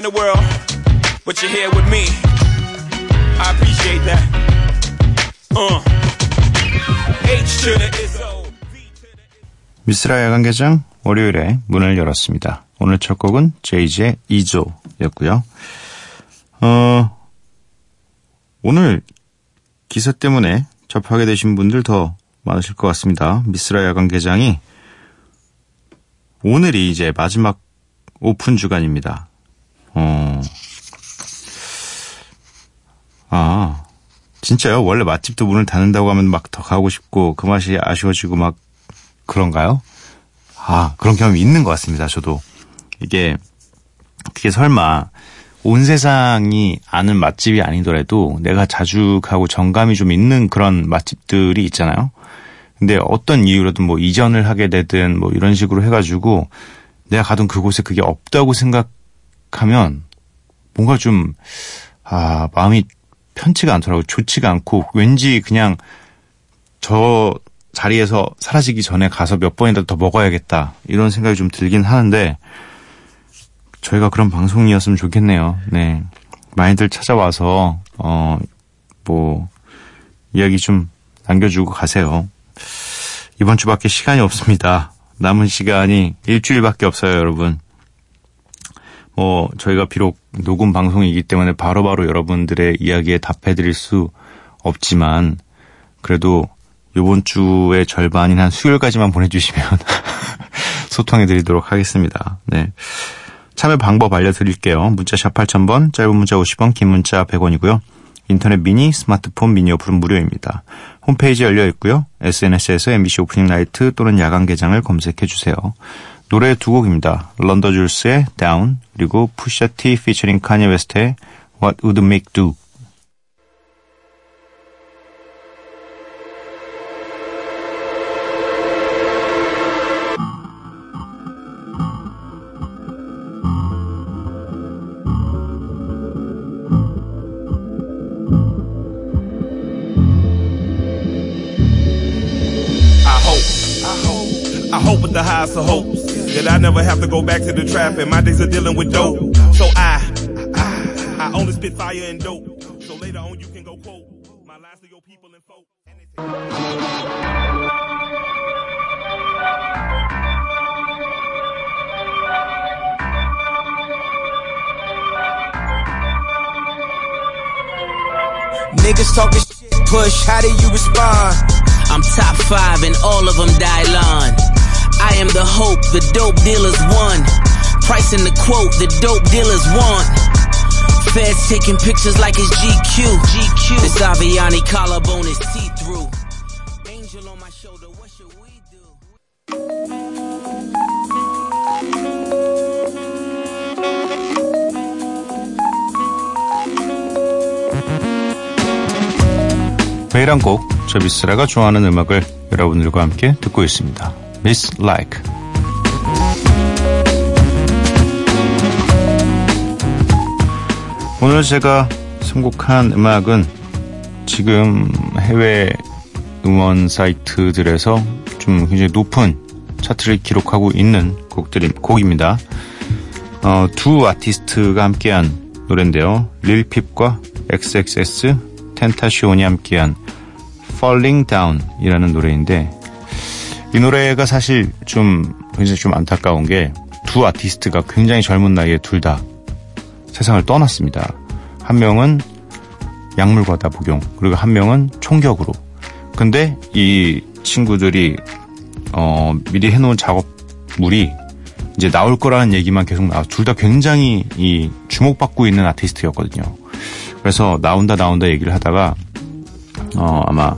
In the world, but you're here with me. I appreciate that. Uh. H to the the 미스라 야간개장 월요일에 문을 열었습니다. 오늘 첫 곡은 제이지의 2조였고요. 어, 오늘 기사 때문에 접하게 되신 분들 더 많으실 것 같습니다. 미스라 야간 개장이 오늘이 이제 마지막 오픈 주간입니다. 어, 아, 진짜요? 원래 맛집도 문을 닫는다고 하면 막 더 가고 싶고 그 맛이 아쉬워지고 막 그런가요? 아, 그런 경험이 있는 것 같습니다. 저도. 이게, 그게 설마, 온 세상이 아는 맛집이 아니더라도 내가 자주 가고 정감이 좀 있는 그런 맛집들이 있잖아요. 근데 어떤 이유로든 뭐 이전을 하게 되든 뭐 이런 식으로 해가지고 내가 가던 그곳에 그게 없다고 생각 하면 뭔가 좀, 아, 마음이 편치가 않더라고요. 좋지가 않고 왠지 그냥 저 자리에서 사라지기 전에 가서 몇 번이라도 더 먹어야겠다. 이런 생각이 좀 들긴 하는데, 저희가 그런 방송이었으면 좋겠네요. 네. 많이들 찾아와서, 어, 뭐, 이야기 좀 남겨주고 가세요. 이번 주밖에 시간이 없습니다. 남은 시간이 일주일밖에 없어요, 여러분. 뭐, 저희가 비록 녹음 방송이기 때문에 바로 바로 여러분들의 이야기에 답해드릴 수 없지만, 그래도 요번 주의 절반인 한 수요일까지만 보내주시면 소통해드리도록 하겠습니다. 네. 참여 방법 알려드릴게요. 문자샵 8000번, 짧은 문자 50원, 긴 문자 100원이고요. 인터넷 미니, 스마트폰 미니 어플은 무료입니다. 홈페이지 열려 있고요. SNS에서 MBC Open Night 또는 야간 개장을 검색해 주세요. 노래 두 곡입니다. Run the Jewels의 Down 그리고 Pusha T 피처링 Kanye West의 What Would Meek Do. And my days are dealing with dope. So I, I, I only spit fire and dope. So later on you can go quote my lines to your people and folk. Niggas talking shit, push, how do you respond? I'm top five and all of them die Dylon. I am the hope, the dope dealers won Pricing the quote, the dope dealers want. Feds taking pictures like it's GQ. GQ. This Aviani collarbone is see-through. Angel on my shoulder, what should we do? 매일 한 곡, 저 미스라가 좋아하는 음악을 여러분들과 함께 듣고 있습니다. Miss Like. 오늘 제가 선곡한 음악은 지금 해외 음원 사이트들에서 좀 굉장히 높은 차트를 기록하고 있는 곡들이, 곡입니다. 어, 두 아티스트가 함께한 노래인데요. 릴핍과 XXS 텐타시온이 함께한 Falling Down 이라는 노래인데 이 노래가 사실 좀 굉장히 좀 안타까운 게 두 아티스트가 굉장히 젊은 나이에 둘 다 세상을 떠났습니다. 한 명은 약물 과다 복용 그리고 한 명은 총격으로. 근데 이 친구들이 어, 미리 해놓은 작업물이 이제 나올 거라는 얘기만 계속 나와. 둘 다 굉장히 이 주목받고 있는 아티스트였거든요. 그래서 나온다 나온다 얘기를 하다가 어, 아마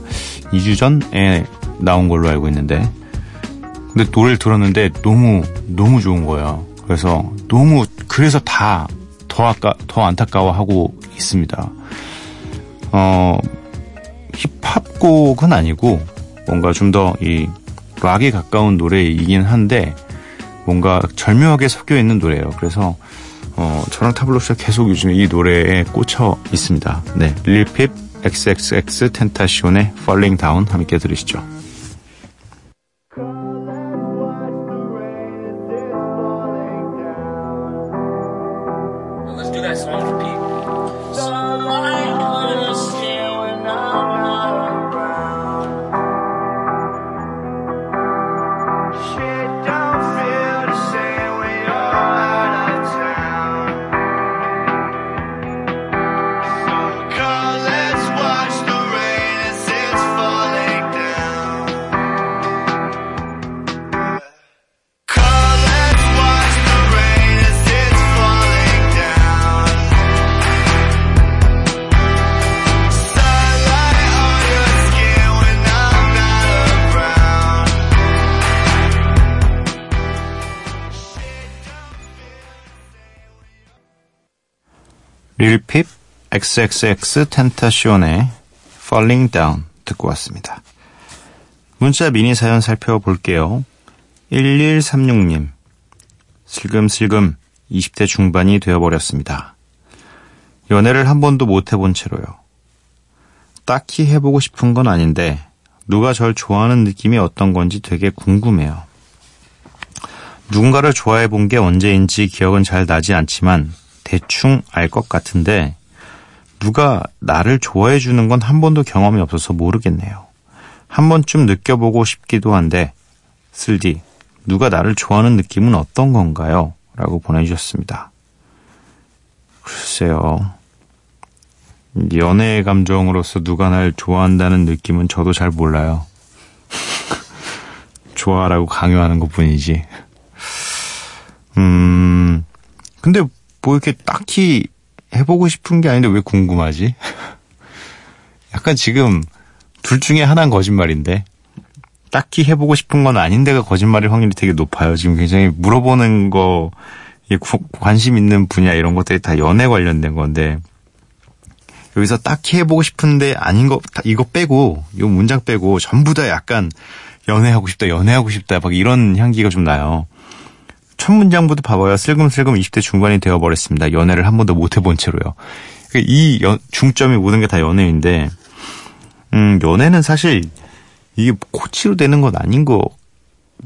2주 전에 나온 걸로 알고 있는데 근데 노래를 들었는데 너무 너무 좋은 거예요. 그래서 너무 그래서 다 더 아까 더 안타까워하고 있습니다. 어 힙합 곡은 아니고 뭔가 좀 더 이 락에 가까운 노래이긴 한데 뭔가 절묘하게 섞여 있는 노래예요. 그래서 어 저랑 타블로스가 계속 요즘에 이 노래에 꽂혀 있습니다. 네, 릴핍 XXX 텐타시온의 Falling Down 함께 들으시죠. 릴핍 XXX 텐타시온의 Falling Down 듣고 왔습니다. 문자 미니 사연 살펴볼게요. 1136님. 슬금슬금 20대 중반이 되어버렸습니다. 연애를 한 번도 못 해본 채로요. 딱히 해보고 싶은 건 아닌데 누가 절 좋아하는 느낌이 어떤 건지 되게 궁금해요. 누군가를 좋아해 본 게 언제인지 기억은 잘 나지 않지만 대충 알 것 같은데 누가 나를 좋아해 주는 건 한 번도 경험이 없어서 모르겠네요. 한 번쯤 느껴보고 싶기도 한데 슬디 누가 나를 좋아하는 느낌은 어떤 건가요? 라고 보내주셨습니다. 글쎄요. 연애의 감정으로서 누가 날 좋아한다는 느낌은 저도 잘 몰라요. 좋아라고 강요하는 것 뿐이지. 음, 근데 뭐 이렇게 딱히 해보고 싶은 게 아닌데 왜 궁금하지? 약간 지금 둘 중에 하나는 거짓말인데 딱히 해보고 싶은 건 아닌데가 거짓말일 확률이 되게 높아요. 지금 굉장히 물어보는 거 관심 있는 분야 이런 것들이 다 연애 관련된 건데 여기서 딱히 해보고 싶은데 아닌 거다 이거 빼고 이 문장 빼고 전부 다 약간 연애하고 싶다 연애하고 싶다 막 이런 향기가 좀 나요. 첫 문장부터 봐봐요. 슬금슬금 20대 중반이 되어버렸습니다. 연애를 한 번도 못 해본 채로요. 그이 연- 중점이 모든 게 다 연애인데, 음, 연애는 사실 이게 코치로 되는 건 아닌 것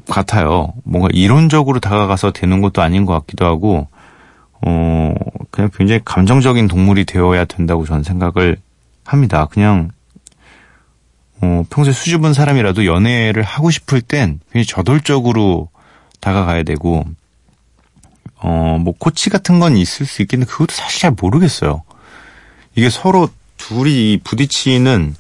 같아요. 뭔가 이론적으로 다가가서 되는 것도 아닌 것 같기도 하고, 어, 그냥 굉장히 감정적인 동물이 되어야 된다고 저는 생각을 합니다. 그냥, 어, 평소에 수줍은 사람이라도 연애를 하고 싶을 땐 굉장히 저돌적으로 다가가야 되고, 어, 뭐, 코치 같은 건 있을 수 있겠는데, 그것도 사실 잘 모르겠어요. 이게 서로 둘이 부딪히는,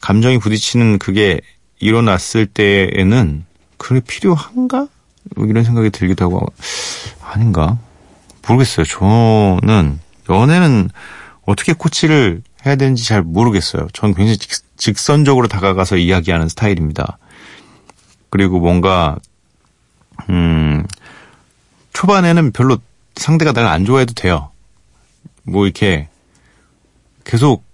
감정이 부딪히는 그게 일어났을 때에는, 그게 필요한가? 뭐 이런 생각이 들기도 하고, 아닌가? 모르겠어요. 저는, 연애는 어떻게 코치를 해야 되는지 잘 모르겠어요. 저는 굉장히 직, 직선적으로 다가가서 이야기하는 스타일입니다. 그리고 뭔가, 음, 초반에는 별로 상대가 나를 안 좋아해도 돼요. 뭐 이렇게 계속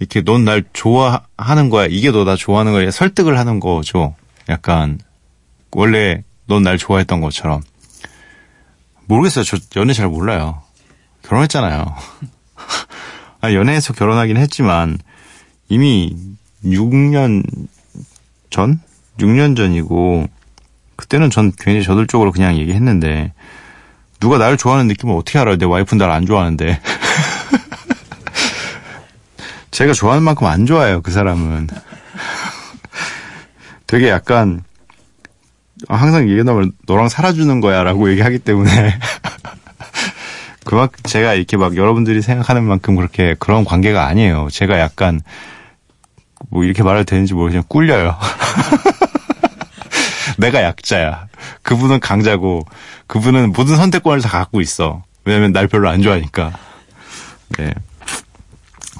이렇게 넌 날 좋아하는 거야. 이게 너 나 좋아하는 거야. 설득을 하는 거죠. 약간 원래 넌 날 좋아했던 것처럼. 모르겠어요. 저 연애 잘 몰라요. 결혼했잖아요. 아, 연애해서 결혼하긴 했지만 이미 6년 전? 6년 전이고 그때는 전 굉장히 저돌적으로 그냥 얘기했는데 누가 나를 좋아하는 느낌을 어떻게 알아요? 내 와이프는 나를 안 좋아하는데. 제가 좋아하는 만큼 안 좋아해요, 그 사람은. 되게 약간 항상 얘기하면 너랑 살아주는 거야 라고 얘기하기 때문에 그만큼 제가 이렇게 막 여러분들이 생각하는 만큼 그렇게 그런 관계가 아니에요. 제가 약간 뭐 이렇게 말해도 되는지 모르겠지만 꿀려요. 내가 약자야. 그분은 강자고 그분은 모든 선택권을 다 갖고 있어. 왜냐면 날 별로 안 좋아하니까. 네.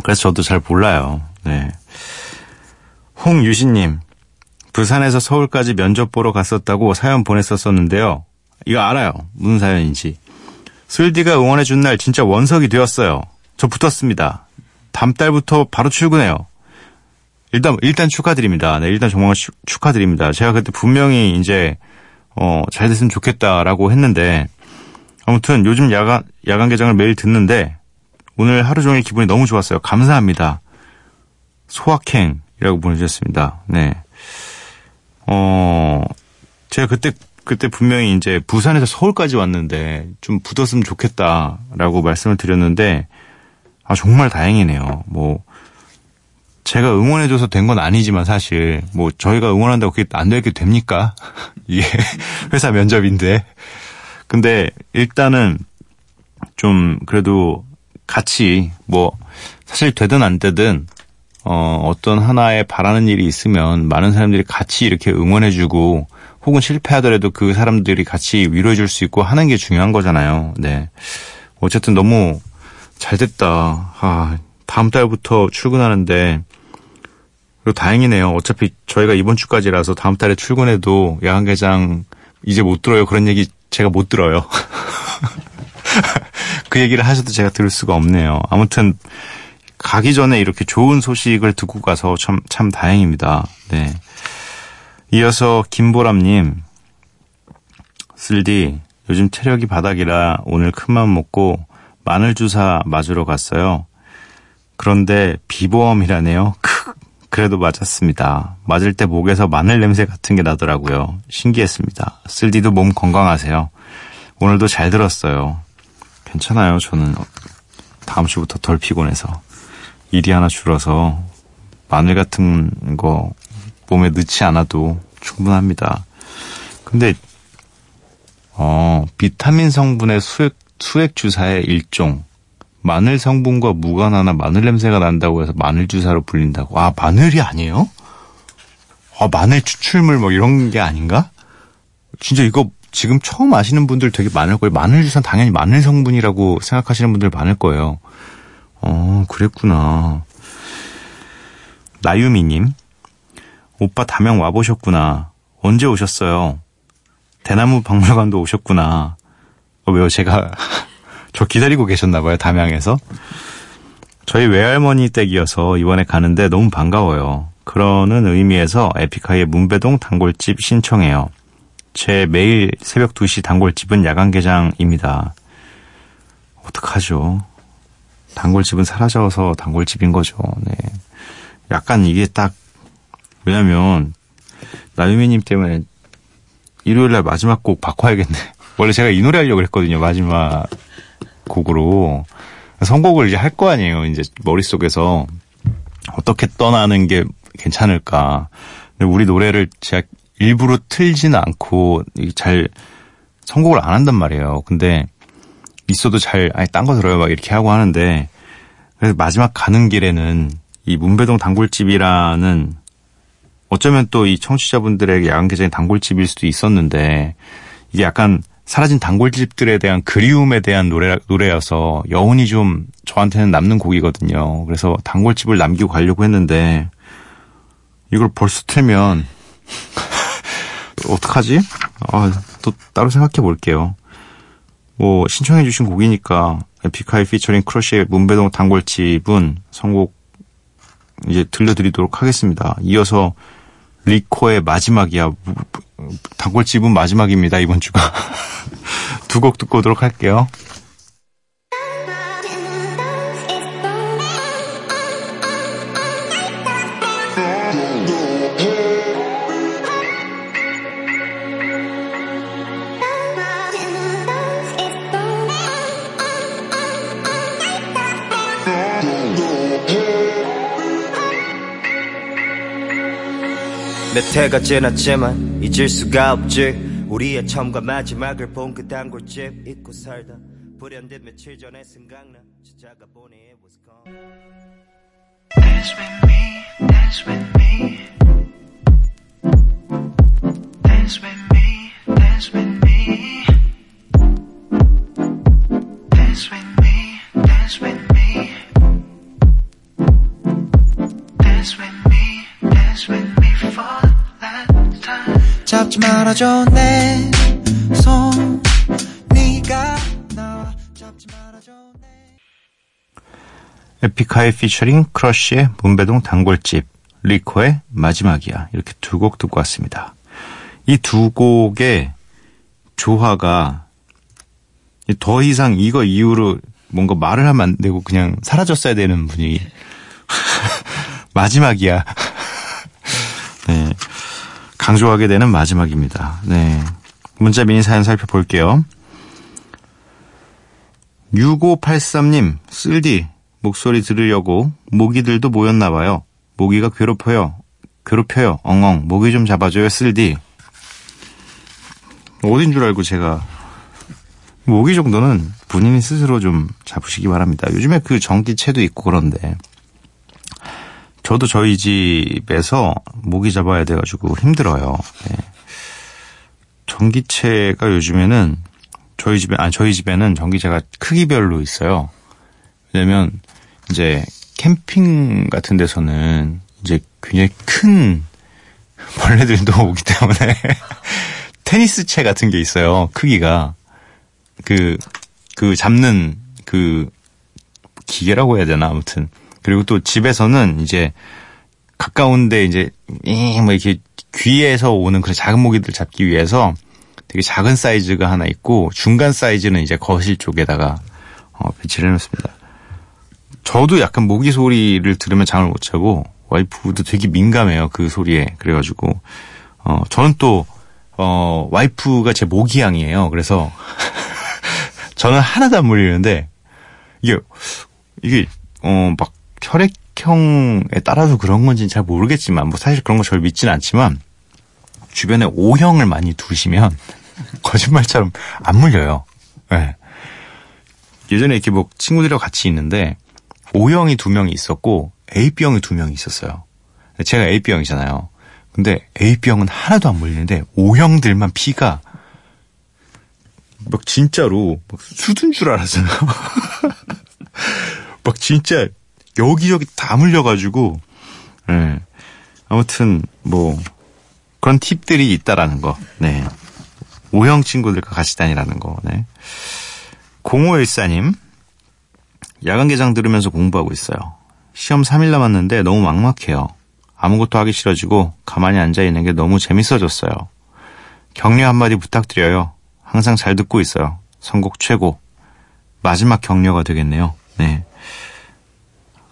그래서 저도 잘 몰라요. 네. 홍유신님. 부산에서 서울까지 면접 보러 갔었다고 사연 보냈었었는데요. 이거 알아요. 무슨 사연인지. 슬디가 응원해준 날 진짜 원석이 되었어요. 저 붙었습니다. 다음 달부터 바로 출근해요. 일단, 일단 축하드립니다. 네, 일단 정말 축- 축하드립니다. 제가 그때 분명히 이제, 어, 잘 됐으면 좋겠다라고 했는데, 아무튼 요즘 야간, 야간 개장을 매일 듣는데, 오늘 하루 종일 기분이 너무 좋았어요. 감사합니다. 소확행이라고 보내주셨습니다. 네. 어, 제가 그때, 그때 분명히 이제 부산에서 서울까지 왔는데 좀 붙었으면 좋겠다라고 말씀을 드렸는데, 아, 정말 다행이네요. 뭐, 제가 응원해줘서 된 건 아니지만 사실, 뭐, 저희가 응원한다고 그게 안 되게 됩니까? 이게 회사 면접인데. 근데 일단은 좀 그래도 같이 뭐, 사실 되든 안 되든 어, 어떤 하나의 바라는 일이 있으면 많은 사람들이 같이 이렇게 응원해주고 혹은 실패하더라도 그 사람들이 같이 위로해줄 수 있고 하는 게 중요한 거잖아요. 네. 어쨌든 너무 잘 됐다. 아, 다음 달부터 출근하는데 그리고 다행이네요. 어차피 저희가 이번 주까지라서 다음 달에 출근해도 야간 개장 이제 못 들어요. 그런 얘기 제가 못 들어요. 그 얘기를 하셔도 제가 들을 수가 없네요. 아무튼 가기 전에 이렇게 좋은 소식을 듣고 가서 참, 참 다행입니다. 네. 이어서 김보람님, 쓸디, 요즘 체력이 바닥이라 오늘 큰맘 먹고 마늘 주사 맞으러 갔어요. 그런데 비보험이라네요. 크, 그래도 맞았습니다. 맞을 때 목에서 마늘 냄새 같은 게 나더라고요. 신기했습니다. 쓸디도 몸 건강하세요. 오늘도 잘 들었어요. 괜찮아요. 저는 다음 주부터 덜 피곤해서. 일이 하나 줄어서 마늘 같은 거 몸에 넣지 않아도 충분합니다. 근데 어, 비타민 성분의 수액 수액 주사의 일종 마늘 성분과 무관하나 마늘 냄새가 난다고 해서 마늘 주사로 불린다고. 아, 마늘이 아니에요? 아, 마늘 추출물 뭐 이런 게 아닌가? 진짜 이거 지금 처음 아시는 분들 되게 많을 거예요. 마늘 주사는 당연히 마늘 성분이라고 생각하시는 분들 많을 거예요. 어, 그랬구나. 나유미님, 오빠 다명 와보셨구나. 언제 오셨어요? 대나무 박물관도 오셨구나. 어, 왜요? 제가, 저 기다리고 계셨나 봐요, 담양에서. 저희 외할머니 댁이어서 이번에 가는데 너무 반가워요. 그러는 의미에서 에픽하이의 문배동 단골집 신청해요. 제 매일 새벽 2시 단골집은 야간 개장입니다. 어떡하죠? 단골집은 사라져서 단골집인 거죠. 네. 약간 이게 딱, 왜냐면, 나유미님 때문에 일요일날 마지막 곡 바꿔야겠네. 원래 제가 이 노래 하려고 했거든요. 마지막 곡으로. 선곡을 이제 할 거 아니에요. 이제 머릿속에서. 어떻게 떠나는 게 괜찮을까. 우리 노래를 제가 일부러 틀지는 않고 잘 선곡을 안 한단 말이에요. 근데 있어도 잘, 아니, 딴 거 들어요. 막 이렇게 하고 하는데, 그래서 마지막 가는 길에는 이 문배동 단골집이라는 어쩌면 또 이 청취자분들에게 야간 개장의 단골집일 수도 있었는데, 이게 약간 사라진 단골집들에 대한 그리움에 대한 노래, 노래여서 여운이 좀 저한테는 남는 곡이거든요. 그래서 단골집을 남기고 가려고 했는데, 이걸 벌써 틀면, 어떡하지? 아, 또 따로 생각해 볼게요. 뭐 신청해 주신 곡이니까 에픽하이 피처링 크러쉬의 문배동 단골집은 선곡 이제 들려드리도록 하겠습니다. 이어서 리코의 마지막이야. 단골집은 마지막입니다. 이번 주가 두 곡 듣고 오도록 할게요. 몇 해가 지났지만 잊을 수가 없지 우리의 처음과 마지막을 본 그 단골집 잊고 살다 불현듯 며칠 전에 생각나 찾아가 보니 it was gone Dance with me, dance with me. Dance with me, dance with me. 잡지 말아줘 내손 네가 나와 잡지 말아줘 내 에픽하이 피처링 크러쉬의 문배동 단골집, 리코의 마지막이야. 이렇게 두 곡 듣고 왔습니다. 이 두 곡의 조화가 더 이상 이거 이후로 뭔가 말을 하면 안 되고 그냥 사라졌어야 되는 분위기. 마지막이야. 네. 강조하게 되는 마지막입니다. 네. 문자 미니 사연 살펴볼게요. 6583님, 쓸디, 목소리 들으려고 모기들도 모였나 봐요. 모기가 괴롭혀요. 괴롭혀요. 엉엉. 모기 좀 잡아줘요, 쓸디. 어딘 줄 알고 제가. 모기 정도는 본인이 스스로 좀 잡으시기 바랍니다. 요즘에 그 전기채도 있고 그런데. 저도 저희 집에서 모기 잡아야 돼가지고 힘들어요. 네. 전기채가 요즘에는 저희 집에, 아, 저희 집에는 전기채가 크기별로 있어요. 왜냐면 이제 캠핑 같은 데서는 이제 굉장히 큰 벌레들도 오기 때문에 테니스 채 같은 게 있어요. 크기가 그그 잡는 그 기계라고 해야 되나 아무튼 그리고 또 집에서는 이제 가까운데 이제 뭐 이렇게 귀에서 오는 그런 작은 모기들 잡기 위해서 되게 작은 사이즈가 하나 있고 중간 사이즈는 이제 거실 쪽에다가 어, 배치를 해놓습니다. 저도 약간 모기 소리를 들으면 잠을 못 자고 와이프도 되게 민감해요 그 소리에 그래가지고 어 저는 또 어, 와이프가 제 모기향이에요. 그래서 저는 하나도 안 물리는데 이게 이게 어막 혈액형에 따라서 그런 건지는 잘 모르겠지만 뭐 사실 그런 거 절 믿지는 않지만 주변에 O형을 많이 두시면 거짓말처럼 안 물려요. 예. 예전에 이렇게 뭐 친구들이랑 같이 있는데 O형이 두 명이 있었고 AB형이 두 명이 있었어요. 제가 AB형이잖아요. 근데 AB형은 하나도 안 물리는데 O형들만 피가 막 진짜로 막 수든 줄 알았어요. 막 진짜 여기저기 다 물려가지고 예. 아무튼 뭐 그런 팁들이 있다라는 거. 네. O형 친구들과 같이 다니라는 거. 네. 0514님 야간 개장 들으면서 공부하고 있어요. 시험 3일 남았는데 너무 막막해요. 아무것도 하기 싫어지고 가만히 앉아 있는 게 너무 재밌어졌어요. 격려 한마디 부탁드려요. 항상 잘 듣고 있어요. 선곡 최고. 마지막 격려가 되겠네요. 네.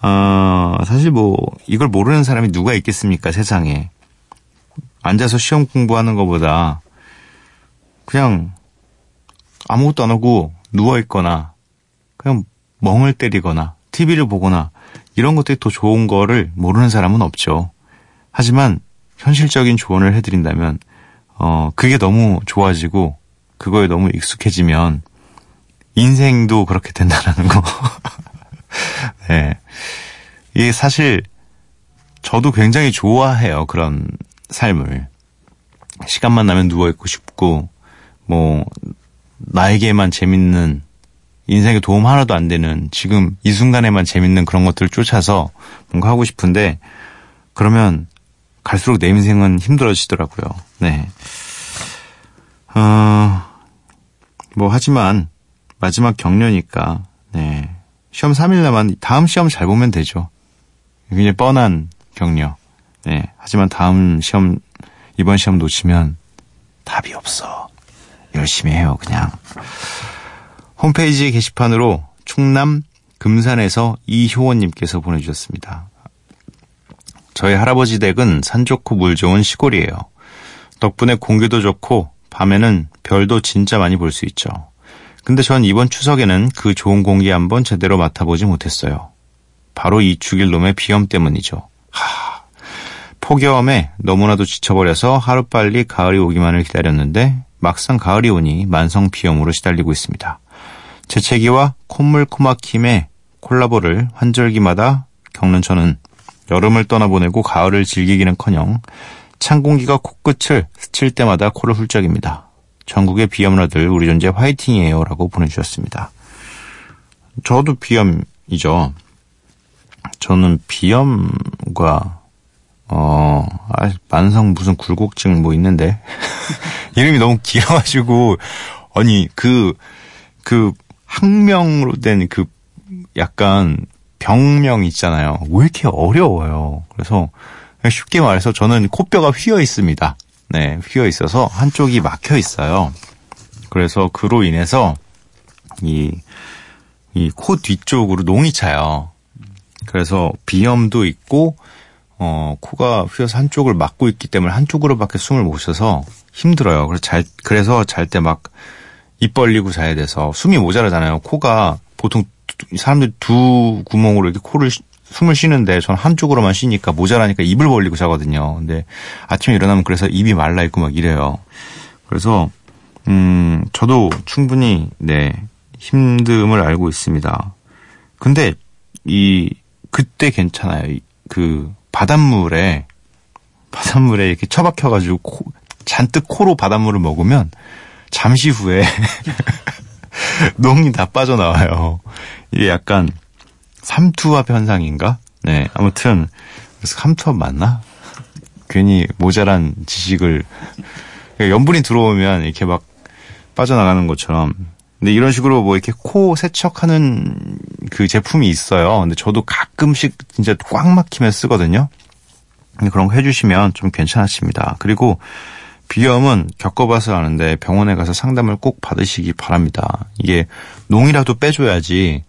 어, 사실 뭐 이걸 모르는 사람이 누가 있겠습니까 세상에. 앉아서 시험 공부하는 것보다 그냥 아무것도 안 하고 누워 있거나 그냥 멍을 때리거나 TV를 보거나 이런 것들이 더 좋은 거를 모르는 사람은 없죠. 하지만 현실적인 조언을 해드린다면 어 그게 너무 좋아지고 그거에 너무 익숙해지면 인생도 그렇게 된다라는 거. 네. 이게 사실 저도 굉장히 좋아해요. 그런 삶을. 시간만 나면 누워있고 싶고, 뭐, 나에게만 재밌는, 인생에 도움 하나도 안 되는, 지금 이 순간에만 재밌는 그런 것들을 쫓아서 뭔가 하고 싶은데, 그러면 갈수록 내 인생은 힘들어지더라고요. 네. 어, 뭐, 하지만, 마지막 격려니까, 네. 시험 3일 남았, 다음 시험 잘 보면 되죠. 굉장히 뻔한 격려. 네. 하지만 다음 시험, 이번 시험 놓치면 답이 없어. 열심히 해요, 그냥. 홈페이지 게시판으로 충남 금산에서 이효원님께서 보내주셨습니다. 저희 할아버지 댁은 산 좋고 물 좋은 시골이에요. 덕분에 공기도 좋고 밤에는 별도 진짜 많이 볼 수 있죠. 근데 전 이번 추석에는 그 좋은 공기 한번 제대로 맡아보지 못했어요. 바로 이 죽일 놈의 비염 때문이죠. 하. 폭염에 너무나도 지쳐버려서 하루빨리 가을이 오기만을 기다렸는데 막상 가을이 오니 만성 비염으로 시달리고 있습니다. 재채기와 콧물 코막힘의 콜라보를 환절기마다 겪는 저는 여름을 떠나보내고 가을을 즐기기는커녕 찬 공기가 코끝을 스칠 때마다 코를 훌쩍입니다. 전국의 비염러들 우리 존재 화이팅이에요 라고 보내주셨습니다. 저도 비염이죠. 저는 비염과 어, 아, 만성 무슨 굴곡증 뭐 있는데 이름이 너무 길어가지고, 아니, 그, 그, 학명으로 된 그, 약간, 병명 있잖아요. 왜 이렇게 어려워요. 그래서, 쉽게 말해서 저는 코뼈가 휘어 있습니다. 네, 휘어 있어서 한쪽이 막혀 있어요. 그래서 그로 인해서, 이, 이 코 뒤쪽으로 농이 차요. 그래서 비염도 있고, 어, 코가 휘어서 한쪽을 막고 있기 때문에 한쪽으로밖에 숨을 못 쉬어서 힘들어요. 그래서 잘, 그래서 잘 때 막 입 벌리고 자야 돼서 숨이 모자라잖아요. 코가 보통 두- 사람들이 두 구멍으로 이렇게 코를 쉬- 숨을 쉬는데 전 한쪽으로만 쉬니까 모자라니까 입을 벌리고 자거든요. 근데 아침에 일어나면 그래서 입이 말라 있고 막 이래요. 그래서 음, 저도 충분히 네, 힘듦을 알고 있습니다. 근데 이 그때 괜찮아요. 이- 그 바닷물에 바닷물에 이렇게 처박혀가지고 코- 잔뜩 코로 바닷물을 먹으면 잠시 후에 농이 다 빠져나와요. 이게 약간 삼투압 현상인가? 네, 아무튼 삼투압 맞나? 괜히 모자란 지식을 염분이 들어오면 이렇게 막 빠져나가는 것처럼. 근데 이런 식으로 뭐 이렇게 코 세척하는 그 제품이 있어요. 근데 저도 가끔씩 진짜 꽉 막히면 쓰거든요. 그런 거 해주시면 좀 괜찮아집니다. 그리고 비염은 겪어봐서 아는데 병원에 가서 상담을 꼭 받으시기 바랍니다. 이게 농이라도 빼줘야지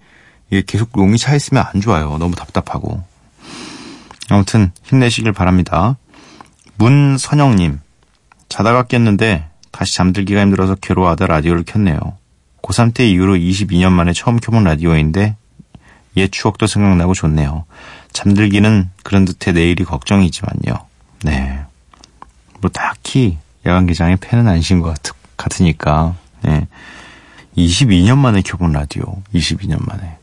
이게 계속 농이 차 있으면 안 좋아요. 너무 답답하고. 아무튼 힘내시길 바랍니다. 문선영님, 자다가 깼는데 다시 잠들기가 힘들어서 괴로워하다 라디오를 켰네요. 고3 때 이후로 22년 만에 처음 켜본 라디오인데 옛 추억도 생각나고 좋네요. 잠들기는 그런 듯해 내일이 걱정이지만요. 네. 뭐 딱히 야간 개장에 팬은 아니신 것 같, 같으니까. 네. 22년 만에 켜본 라디오. 22년 만에.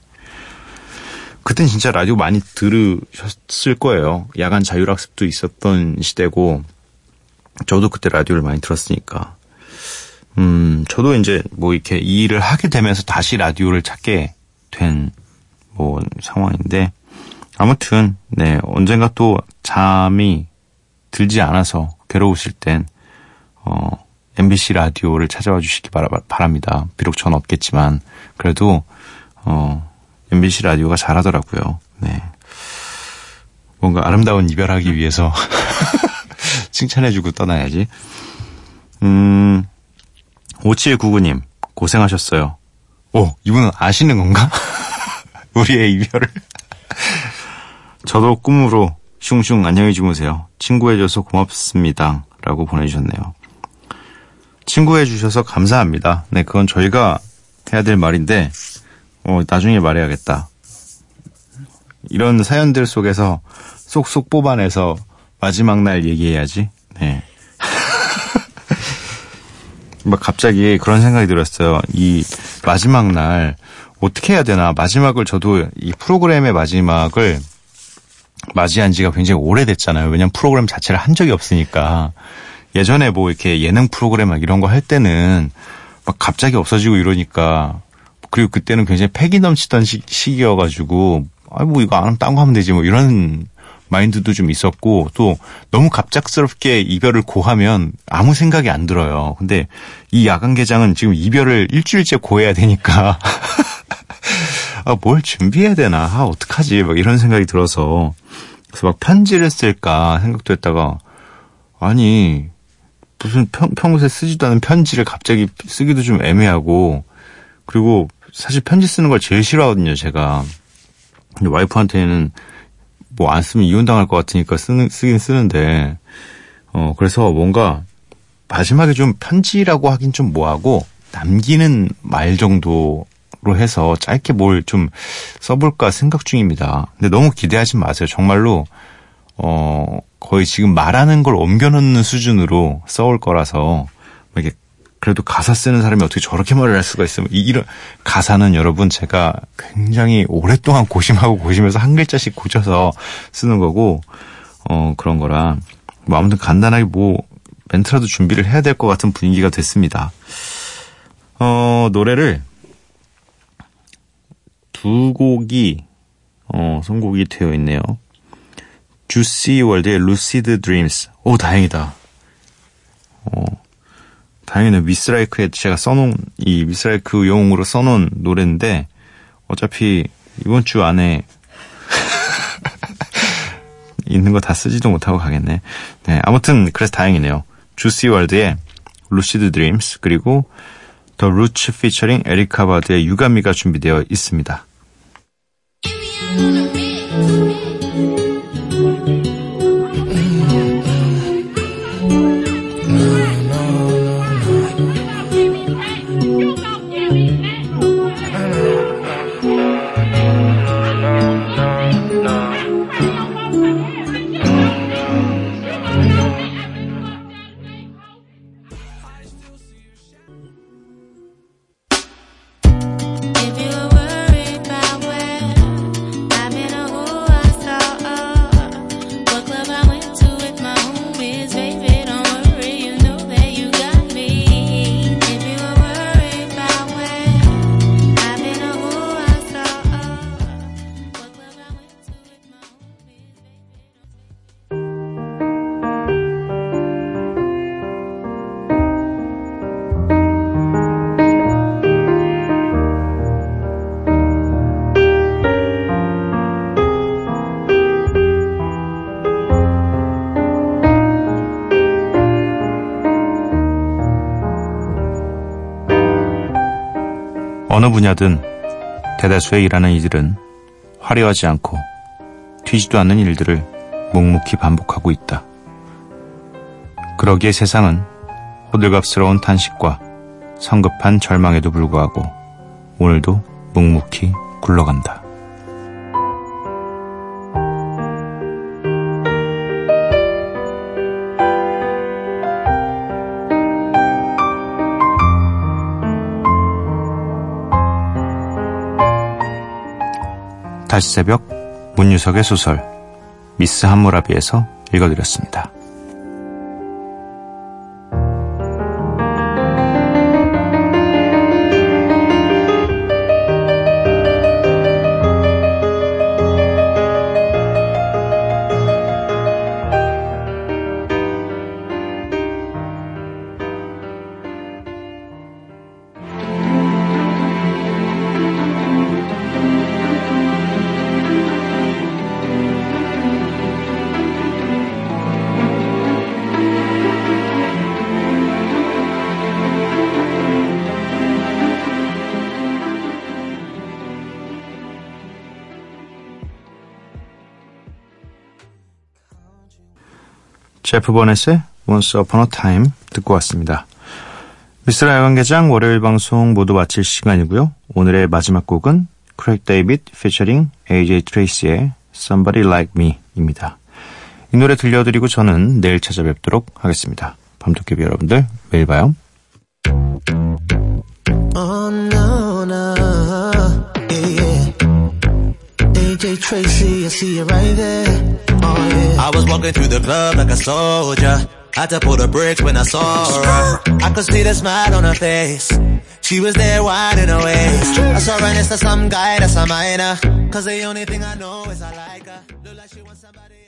그땐 진짜 라디오 많이 들으셨을 거예요. 야간 자율학습도 있었던 시대고, 저도 그때 라디오를 많이 들었으니까. 음, 저도 이제 뭐 이렇게 이 일을 하게 되면서 다시 라디오를 찾게 된 뭐 상황인데, 아무튼, 네, 언젠가 또 잠이 들지 않아서 괴로우실 땐, 어, MBC 라디오를 찾아와 주시기 바라, 바랍니다. 비록 전 없겠지만, 그래도, 어, MBC 라디오가 잘하더라고요. 네. 뭔가 아름다운 이별하기 위해서 칭찬해주고 떠나야지. 음, 5799님, 고생하셨어요. 오, 이분은 아시는 건가? 우리의 이별을. 저도 꿈으로 슝슝 안녕히 주무세요. 친구해줘서 고맙습니다. 라고 보내주셨네요. 친구해주셔서 감사합니다. 네, 그건 저희가 해야 될 말인데, 어, 나중에 말해야겠다. 이런 사연들 속에서 쏙쏙 뽑아내서 마지막 날 얘기해야지. 네. 막 갑자기 그런 생각이 들었어요. 이 마지막 날 어떻게 해야 되나? 마지막을 저도 이 프로그램의 마지막을 맞이한 지가 굉장히 오래됐잖아요. 왜냐면 프로그램 자체를 한 적이 없으니까. 예전에 뭐 이렇게 예능 프로그램 막 이런 거 할 때는 막 갑자기 없어지고 이러니까 그리고 그때는 굉장히 패기 넘치던 시, 시기여가지고 아 뭐 이거 안 하면 딴 거 하면 되지 뭐 이런 마인드도 좀 있었고 또 너무 갑작스럽게 이별을 고하면 아무 생각이 안 들어요. 근데 이 야간 개장은 지금 이별을 일주일째 고해야 되니까 아, 뭘 준비해야 되나? 아, 어떡하지? 막 이런 생각이 들어서 그래서 막 편지를 쓸까 생각도 했다가 아니 무슨 평, 평소에 쓰지도 않은 편지를 갑자기 쓰기도 좀 애매하고 그리고 사실 편지 쓰는 걸 제일 싫어하거든요, 제가. 근데 와이프한테는 뭐 안 쓰면 이혼당할 것 같으니까 쓰는, 쓰긴 쓰는데, 어, 그래서 뭔가 마지막에 좀 편지라고 하긴 좀 뭐하고 남기는 말 정도로 해서 짧게 뭘 좀 써볼까 생각 중입니다. 근데 너무 기대하지 마세요. 정말로, 어, 거의 지금 말하는 걸 옮겨놓는 수준으로 써올 거라서, 이게 그래도 가사 쓰는 사람이 어떻게 저렇게 말을 할 수가 있으면 이- 이런 가사는 여러분 제가 굉장히 오랫동안 고심하고 고심해서 한 글자씩 고쳐서 쓰는 거고 어 그런 거라 뭐 아무튼 간단하게 뭐 멘트라도 준비를 해야 될 것 같은 분위기가 됐습니다. 어 노래를 두 곡이 어 선곡이 되어 있네요. Juice WRLD의 Lucid Dreams. 오 다행이다. 어 다행히는 미쓰라이크에 제가 써놓은 이 미쓰라이크 용으로 써놓은 노래인데 어차피 이번 주 안에 있는 거 다 쓰지도 못하고 가겠네. 네, 아무튼 그래서 다행이네요. Juice WRLD의 Lucid Dreams 그리고 더 루츠 피처링 에리카 바드의 유가미가 준비되어 있습니다. 분야든 대다수의 일하는 이들은 화려하지 않고 튀지도 않는 일들을 묵묵히 반복하고 있다. 그러기에 세상은 호들갑스러운 탄식과 성급한 절망에도 불구하고 오늘도 묵묵히 굴러간다. 다시 새벽 문유석의 소설 미스 함무라비에서 읽어드렸습니다. Jeff Bernat의 Once Upon a Time 듣고 왔습니다. 미쓰라 야간개장 월요일 방송 모두 마칠 시간이고요. 오늘의 마지막 곡은 Craig David 피처링 AJ Tracey의 Somebody Like Me입니다. 이 노래 들려드리고 저는 내일 찾아뵙도록 하겠습니다. 밤도깨비 여러분들 매일 봐요. Oh no, no, yeah, yeah. AJ Tracy, I see you right there. I was walking through the club like a soldier. Had to pull the brakes when I saw her. I could see the smile on her face. She was there winding away. I saw her next to some guy that's a minor. Cause the only thing I know is I like her. Look like she wants somebody.